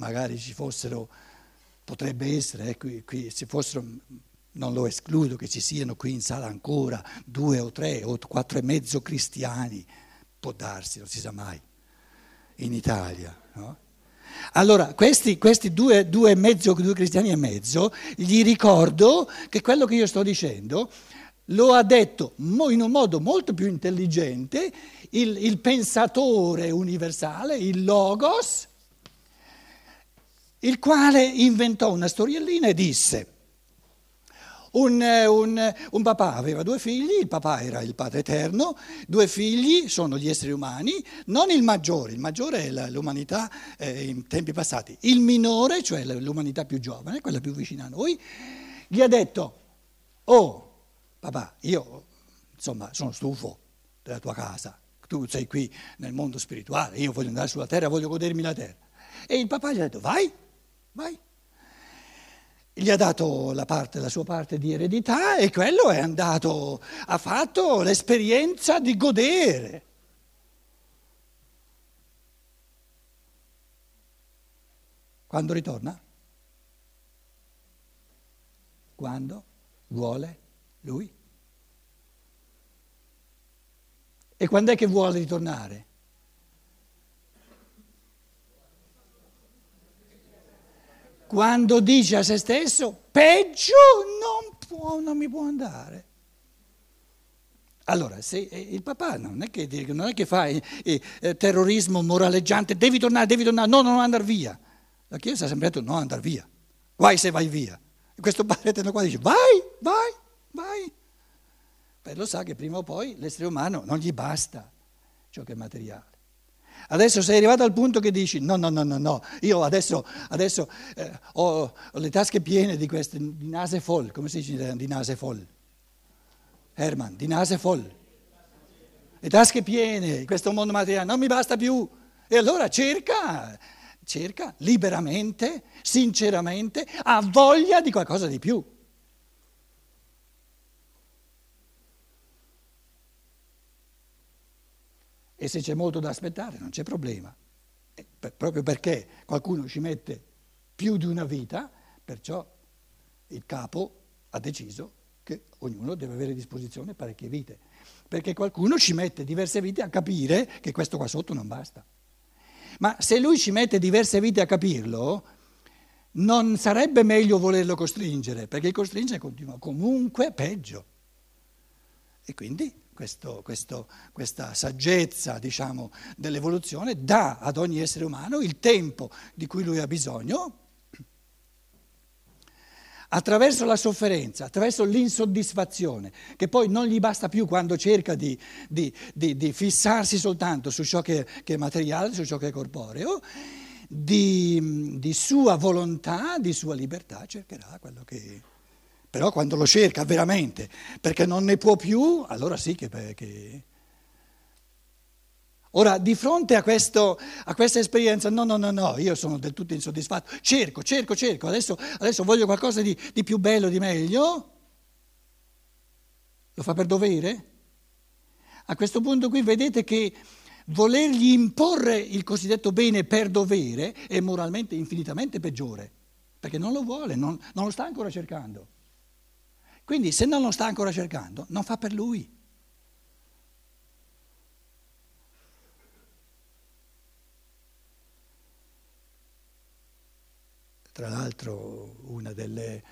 magari ci fossero, potrebbe essere, eh, qui, qui ci fossero, non lo escludo che ci siano qui in sala ancora due o tre o quattro e mezzo cristiani, può darsi, non si sa mai, in Italia. No? Allora, questi, questi due, due, mezzo, due cristiani e mezzo, gli ricordo che quello che io sto dicendo lo ha detto in un modo molto più intelligente il, il pensatore universale, il Logos, il quale inventò una storiellina e disse, un, un, un, papà aveva due figli, il papà era il Padre Eterno, due figli sono gli esseri umani, non il maggiore, il maggiore è l'umanità eh, in tempi passati, il minore, cioè l'umanità più giovane, quella più vicina a noi, gli ha detto, oh papà, io insomma sono stufo della tua casa, tu sei qui nel mondo spirituale, io voglio andare sulla terra, voglio godermi la terra. E il papà gli ha detto, vai, vai gli ha dato la, parte, la sua parte di eredità e quello è andato, ha fatto l'esperienza di godere. Quando ritorna? Quando vuole lui. E quando è che vuole ritornare? Quando dice a se stesso peggio non, può, non mi può andare. Allora, se eh, il papà non è che, non è che fa eh, eh, terrorismo moraleggiante, devi tornare, devi tornare, no, non andare via. La Chiesa ha sempre detto no, andare via, guai se vai via. E questo eterno qua dice vai, vai, vai. Beh, lo sa che prima o poi l'essere umano non gli basta ciò che è materiale. Adesso sei arrivato al punto che dici no, no, no, no, no, io adesso, adesso eh, ho, le tasche piene di queste, di nase folle, come si dice di nase folle? Herman, di nase folle. Le tasche piene di questo mondo materiale, non mi basta più. E allora cerca, cerca liberamente, sinceramente, ha voglia di qualcosa di più. E se c'è molto da aspettare non c'è problema, eh, proprio perché qualcuno ci mette più di una vita, perciò il capo ha deciso che ognuno deve avere a disposizione parecchie vite, perché qualcuno ci mette diverse vite a capire che questo qua sotto non basta. Ma se lui ci mette diverse vite a capirlo, non sarebbe meglio volerlo costringere, perché il costringere continua comunque peggio. E quindi questo, questo, questa saggezza diciamo, dell'evoluzione dà ad ogni essere umano il tempo di cui lui ha bisogno attraverso la sofferenza, attraverso l'insoddisfazione, che poi non gli basta più quando cerca di, di, di, di fissarsi soltanto su ciò che, che, è materiale, su ciò che è corporeo, di, sua volontà, di sua libertà, cercherà quello che però quando lo cerca veramente, perché non ne può più, allora sì che... che... Ora, di fronte a, questo, a, questa esperienza, no, no, no, no, io sono del tutto insoddisfatto, cerco, cerco, cerco, adesso, adesso voglio qualcosa di, di più bello, di meglio. Lo fa per dovere? A questo punto qui vedete che volergli imporre il cosiddetto bene per dovere è moralmente infinitamente peggiore, perché non lo vuole, non, non lo sta ancora cercando. Quindi se non lo sta ancora cercando, non fa per lui. Tra l'altro una delle,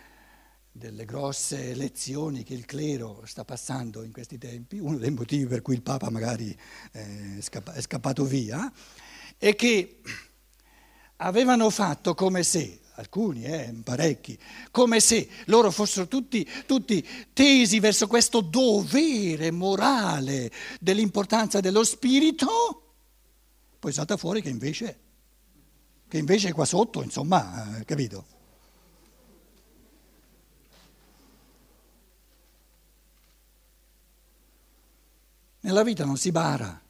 delle, grosse lezioni che il clero sta passando in questi tempi, uno dei motivi per cui il Papa magari è scappato via, è che avevano fatto come se alcuni, eh, parecchi, come se loro fossero tutti, tutti tesi verso questo dovere morale dell'importanza dello spirito, poi salta fuori che invece, che invece qua sotto, insomma, eh, capito? Nella vita non si bara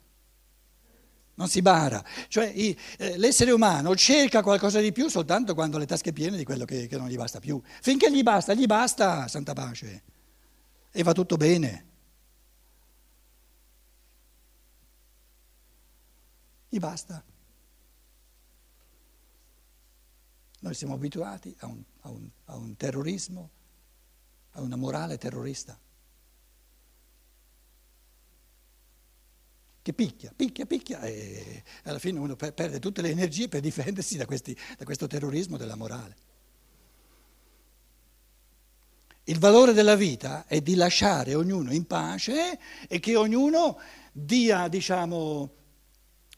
non si bara. Cioè eh, l'essere umano cerca qualcosa di più soltanto quando ha le tasche piene di quello che, che non gli basta più. Finché gli basta, gli basta, santa pace, e va tutto bene. Gli basta. Noi siamo abituati a un, a un, a un terrorismo, a una morale terrorista. Che picchia, picchia, picchia e alla fine uno perde tutte le energie per difendersi da, questi, da questo terrorismo della morale. Il valore della vita è di lasciare ognuno in pace e che ognuno dia, diciamo,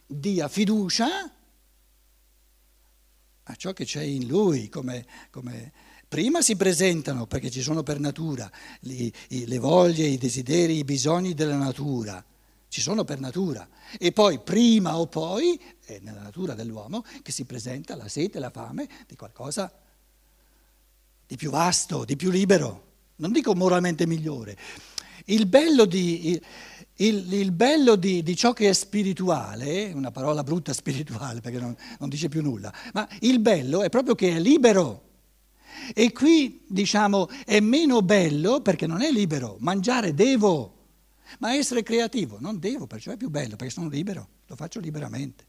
dia fiducia a ciò che c'è in lui. Come, come prima si presentano, perché ci sono per natura, i, le voglie, i desideri, i bisogni della natura ci sono per natura e poi prima o poi è nella natura dell'uomo che si presenta la sete, la fame di qualcosa di più vasto, di più libero, non dico moralmente migliore. Il bello di, il, il, bello di, di ciò che è spirituale, una parola brutta spirituale perché non, non dice più nulla, ma il bello è proprio che è libero. E qui diciamo è meno bello perché non è libero, mangiare devo. Ma essere creativo non devo, perciò è più bello, perché sono libero, lo faccio liberamente.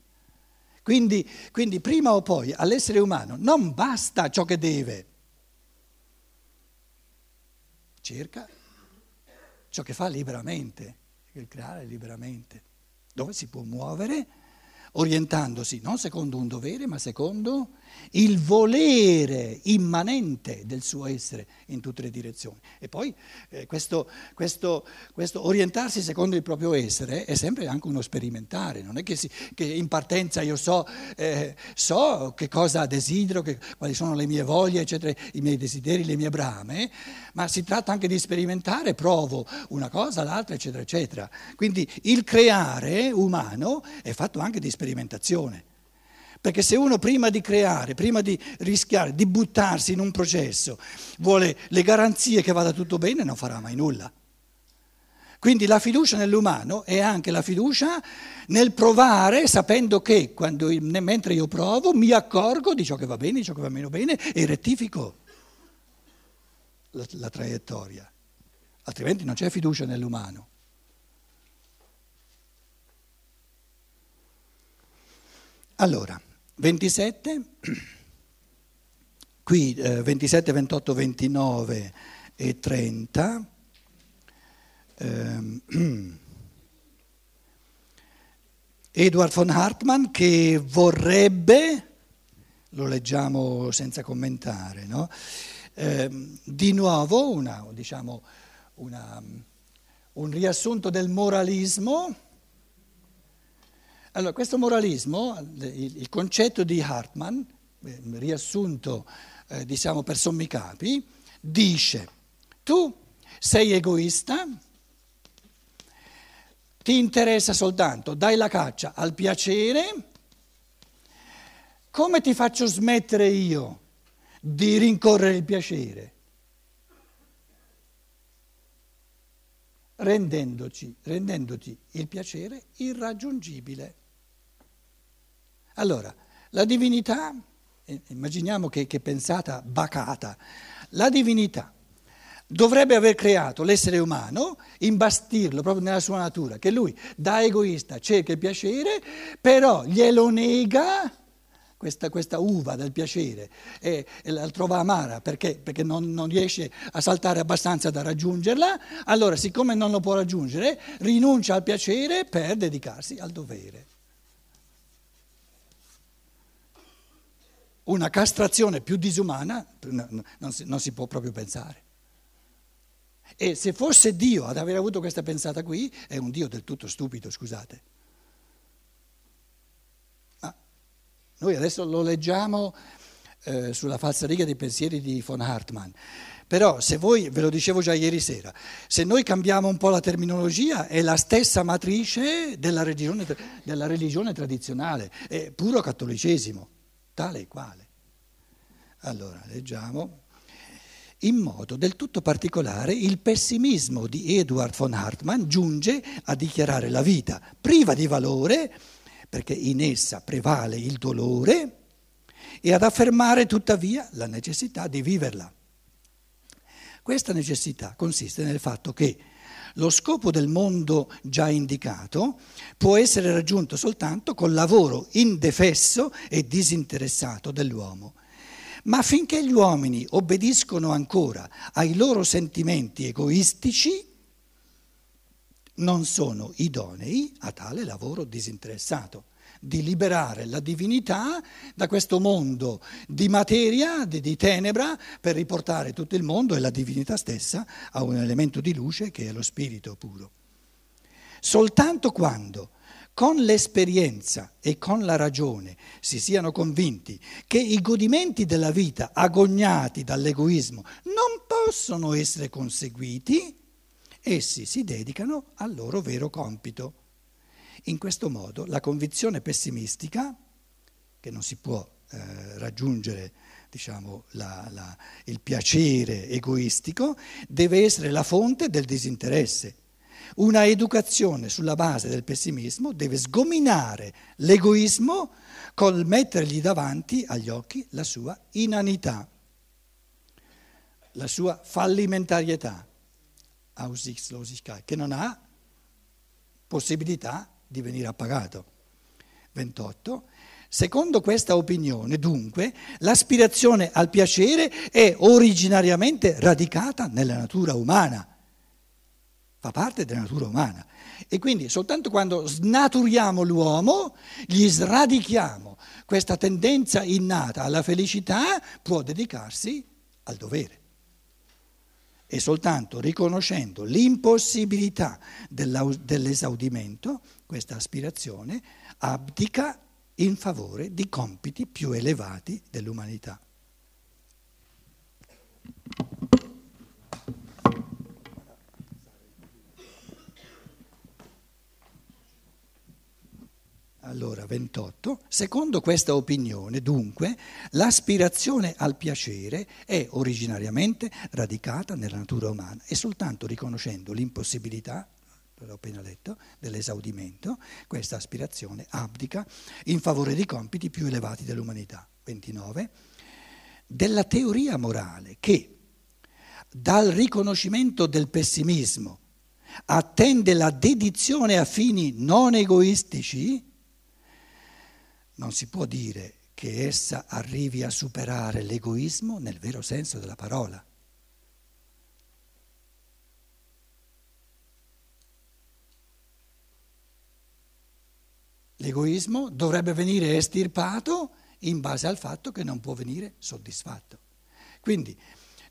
Quindi, quindi prima o poi all'essere umano non basta ciò che deve, cerca ciò che fa liberamente, il creare liberamente, dove si può muovere orientandosi non secondo un dovere, ma secondo il volere immanente del suo essere in tutte le direzioni. E poi eh, questo, questo, questo, orientarsi secondo il proprio essere è sempre anche uno sperimentare, non è che, si, che in partenza io so, eh, so, che cosa desidero, che, quali sono le mie voglie, eccetera, i miei desideri, le mie brame, ma si tratta anche di sperimentare, provo una cosa, l'altra, eccetera, eccetera. Quindi il creare umano è fatto anche di sperimentazione. Perché se uno prima di creare, prima di rischiare, di buttarsi in un processo, vuole le garanzie che vada tutto bene, non farà mai nulla. Quindi la fiducia nell'umano è anche la fiducia nel provare sapendo che quando, mentre io provo mi accorgo di ciò che va bene, di ciò che va meno bene e rettifico la, la traiettoria. Altrimenti non c'è fiducia nell'umano. Allora, 27, qui eh, 27, 28, 29 e 30. Ehm, Edward von Hartmann che vorrebbe, lo leggiamo senza commentare, no? eh, di nuovo una, diciamo, una, un riassunto del moralismo allora, questo moralismo, il, concetto di Hartmann, eh, riassunto eh, diciamo per sommi capi, dice tu sei egoista, ti interessa soltanto, dai la caccia al piacere, come ti faccio smettere io di rincorrere il piacere? Rendendoci, rendendoti il piacere irraggiungibile. Allora, la divinità, eh, immaginiamo che, che pensata bacata, la divinità dovrebbe aver creato l'essere umano, imbastirlo proprio nella sua natura, che lui da egoista cerca il piacere, però glielo nega questa, questa uva del piacere e, e, la trova amara perché, perché non, non, riesce a saltare abbastanza da raggiungerla, allora siccome non lo può raggiungere, rinuncia al piacere per dedicarsi al dovere. Una castrazione più disumana non si, non si può proprio pensare. E se fosse Dio ad aver avuto questa pensata qui, è un Dio del tutto stupido, scusate. Ma noi adesso lo leggiamo eh, sulla falsariga dei pensieri di von Hartmann. Però se voi, ve lo dicevo già ieri sera, se noi cambiamo un po' la terminologia è la stessa matrice della religione, della religione tradizionale, è puro cattolicesimo tale e quale. Allora, leggiamo. In modo del tutto particolare il pessimismo di Edward von Hartmann giunge a dichiarare la vita priva di valore, perché in essa prevale il dolore, e ad affermare tuttavia la necessità di viverla. Questa necessità consiste nel fatto che lo scopo del mondo già indicato può essere raggiunto soltanto col lavoro indefesso e disinteressato dell'uomo. Ma finché gli uomini obbediscono ancora ai loro sentimenti egoistici, non sono idonei a tale lavoro disinteressato, di liberare la divinità da questo mondo di materia, di, di, tenebra, per riportare tutto il mondo e la divinità stessa a un elemento di luce che è lo spirito puro. Soltanto quando con l'esperienza e con la ragione si siano convinti che i godimenti della vita agognati dall'egoismo non possono essere conseguiti, essi si dedicano al loro vero compito. In questo modo la convinzione pessimistica, che non si può eh, raggiungere diciamo, la, la, il piacere egoistico, deve essere la fonte del disinteresse. Una educazione sulla base del pessimismo deve sgominare l'egoismo col mettergli davanti agli occhi la sua inanità, la sua fallimentarietà, che non ha possibilità di venire appagato. 28. Secondo questa opinione, dunque, l'aspirazione al piacere è originariamente radicata nella natura umana, fa parte della natura umana. E quindi soltanto quando snaturiamo l'uomo, gli sradichiamo questa tendenza innata alla felicità, può dedicarsi al dovere e soltanto riconoscendo l'impossibilità dell'esaudimento, questa aspirazione abdica in favore di compiti più elevati dell'umanità. Allora, 28. Secondo questa opinione, dunque, l'aspirazione al piacere è originariamente radicata nella natura umana e soltanto riconoscendo l'impossibilità, l'ho appena detto, dell'esaudimento, questa aspirazione abdica in favore di compiti più elevati dell'umanità. 29. Della teoria morale che dal riconoscimento del pessimismo attende la dedizione a fini non egoistici, non si può dire che essa arrivi a superare l'egoismo nel vero senso della parola. L'egoismo dovrebbe venire estirpato in base al fatto che non può venire soddisfatto. Quindi,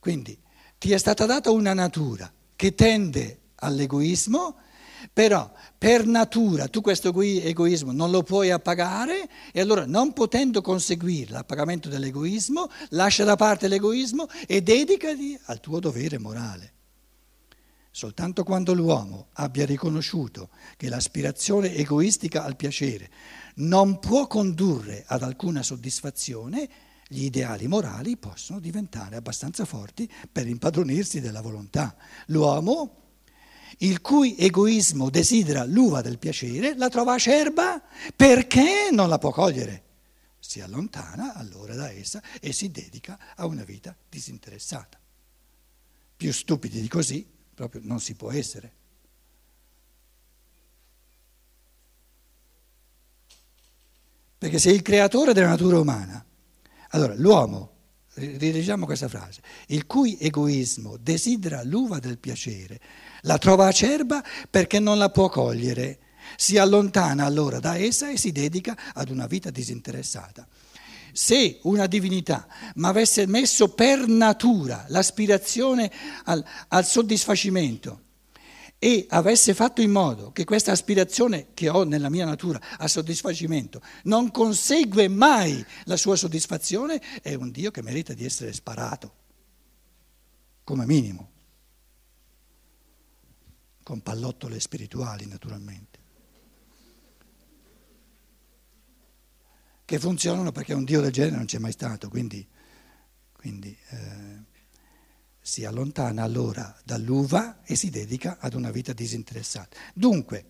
quindi ti è stata data una natura che tende all'egoismo, però per natura tu questo egoismo non lo puoi appagare e allora non potendo conseguire l'appagamento dell'egoismo, lascia da parte l'egoismo e dedicati al tuo dovere morale. Soltanto quando l'uomo abbia riconosciuto che l'aspirazione egoistica al piacere non può condurre ad alcuna soddisfazione, gli ideali morali possono diventare abbastanza forti per impadronirsi della volontà. L'uomo il cui egoismo desidera l'uva del piacere, la trova acerba perché non la può cogliere. Si allontana allora da essa e si dedica a una vita disinteressata. Più stupidi di così proprio non si può essere. Perché se il creatore della natura umana, allora l'uomo rileggiamo questa frase, il cui egoismo desidera l'uva del piacere, la trova acerba perché non la può cogliere, si allontana allora da essa e si dedica ad una vita disinteressata. Se una divinità mi avesse messo per natura l'aspirazione al, al soddisfacimento, e avesse fatto in modo che questa aspirazione che ho nella mia natura a soddisfacimento non consegue mai la sua soddisfazione, è un Dio che merita di essere sparato, come minimo, con pallottole spirituali naturalmente, che funzionano perché un Dio del genere non c'è mai stato, quindi, quindi eh, si allontana allora dall'uva e si dedica ad una vita disinteressata. Dunque,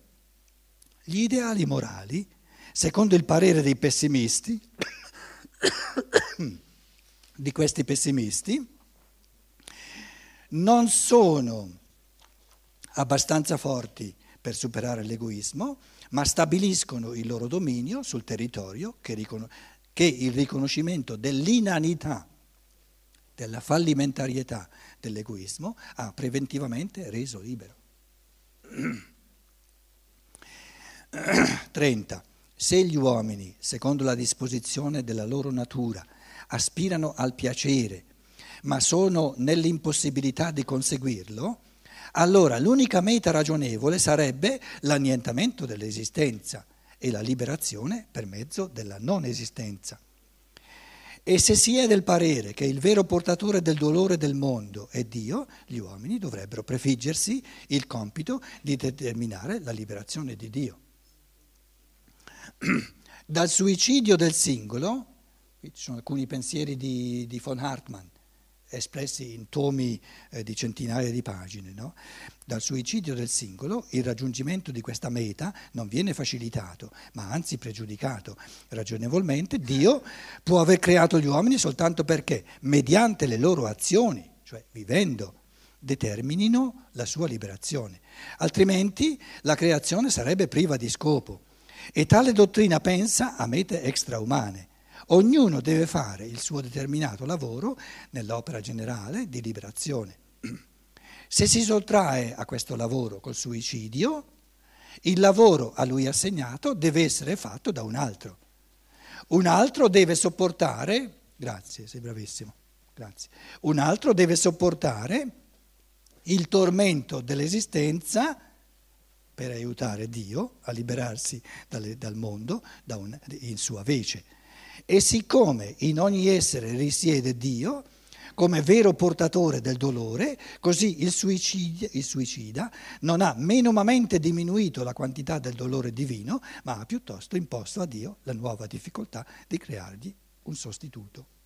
gli ideali morali, secondo il parere dei pessimisti, di questi pessimisti, non sono abbastanza forti per superare l'egoismo, ma stabiliscono il loro dominio sul territorio che, ricon- che il riconoscimento dell'inanità della fallimentarietà dell'egoismo ha preventivamente reso libero. 30. Se gli uomini, secondo la disposizione della loro natura, aspirano al piacere, ma sono nell'impossibilità di conseguirlo, allora l'unica meta ragionevole sarebbe l'annientamento dell'esistenza e la liberazione per mezzo della non esistenza. E se si è del parere che il vero portatore del dolore del mondo è Dio, gli uomini dovrebbero prefiggersi il compito di determinare la liberazione di Dio. Dal suicidio del singolo, qui ci sono alcuni pensieri di, di von Hartmann, espressi in tomi eh, di centinaia di pagine. No? Dal suicidio del singolo il raggiungimento di questa meta non viene facilitato, ma anzi pregiudicato. Ragionevolmente Dio può aver creato gli uomini soltanto perché, mediante le loro azioni, cioè vivendo, determinino la sua liberazione. Altrimenti la creazione sarebbe priva di scopo. E tale dottrina pensa a mete extraumane Ognuno deve fare il suo determinato lavoro nell'opera generale di liberazione. Se si sottrae a questo lavoro col suicidio, il lavoro a lui assegnato deve essere fatto da un altro. Un altro deve sopportare, grazie, sei bravissimo, grazie. Un altro deve sopportare il tormento dell'esistenza per aiutare Dio a liberarsi dal, mondo in sua vece. E siccome in ogni essere risiede Dio, come vero portatore del dolore, così il, suicidio, il suicida non ha menomamente diminuito la quantità del dolore divino, ma ha piuttosto imposto a Dio la nuova difficoltà di creargli un sostituto.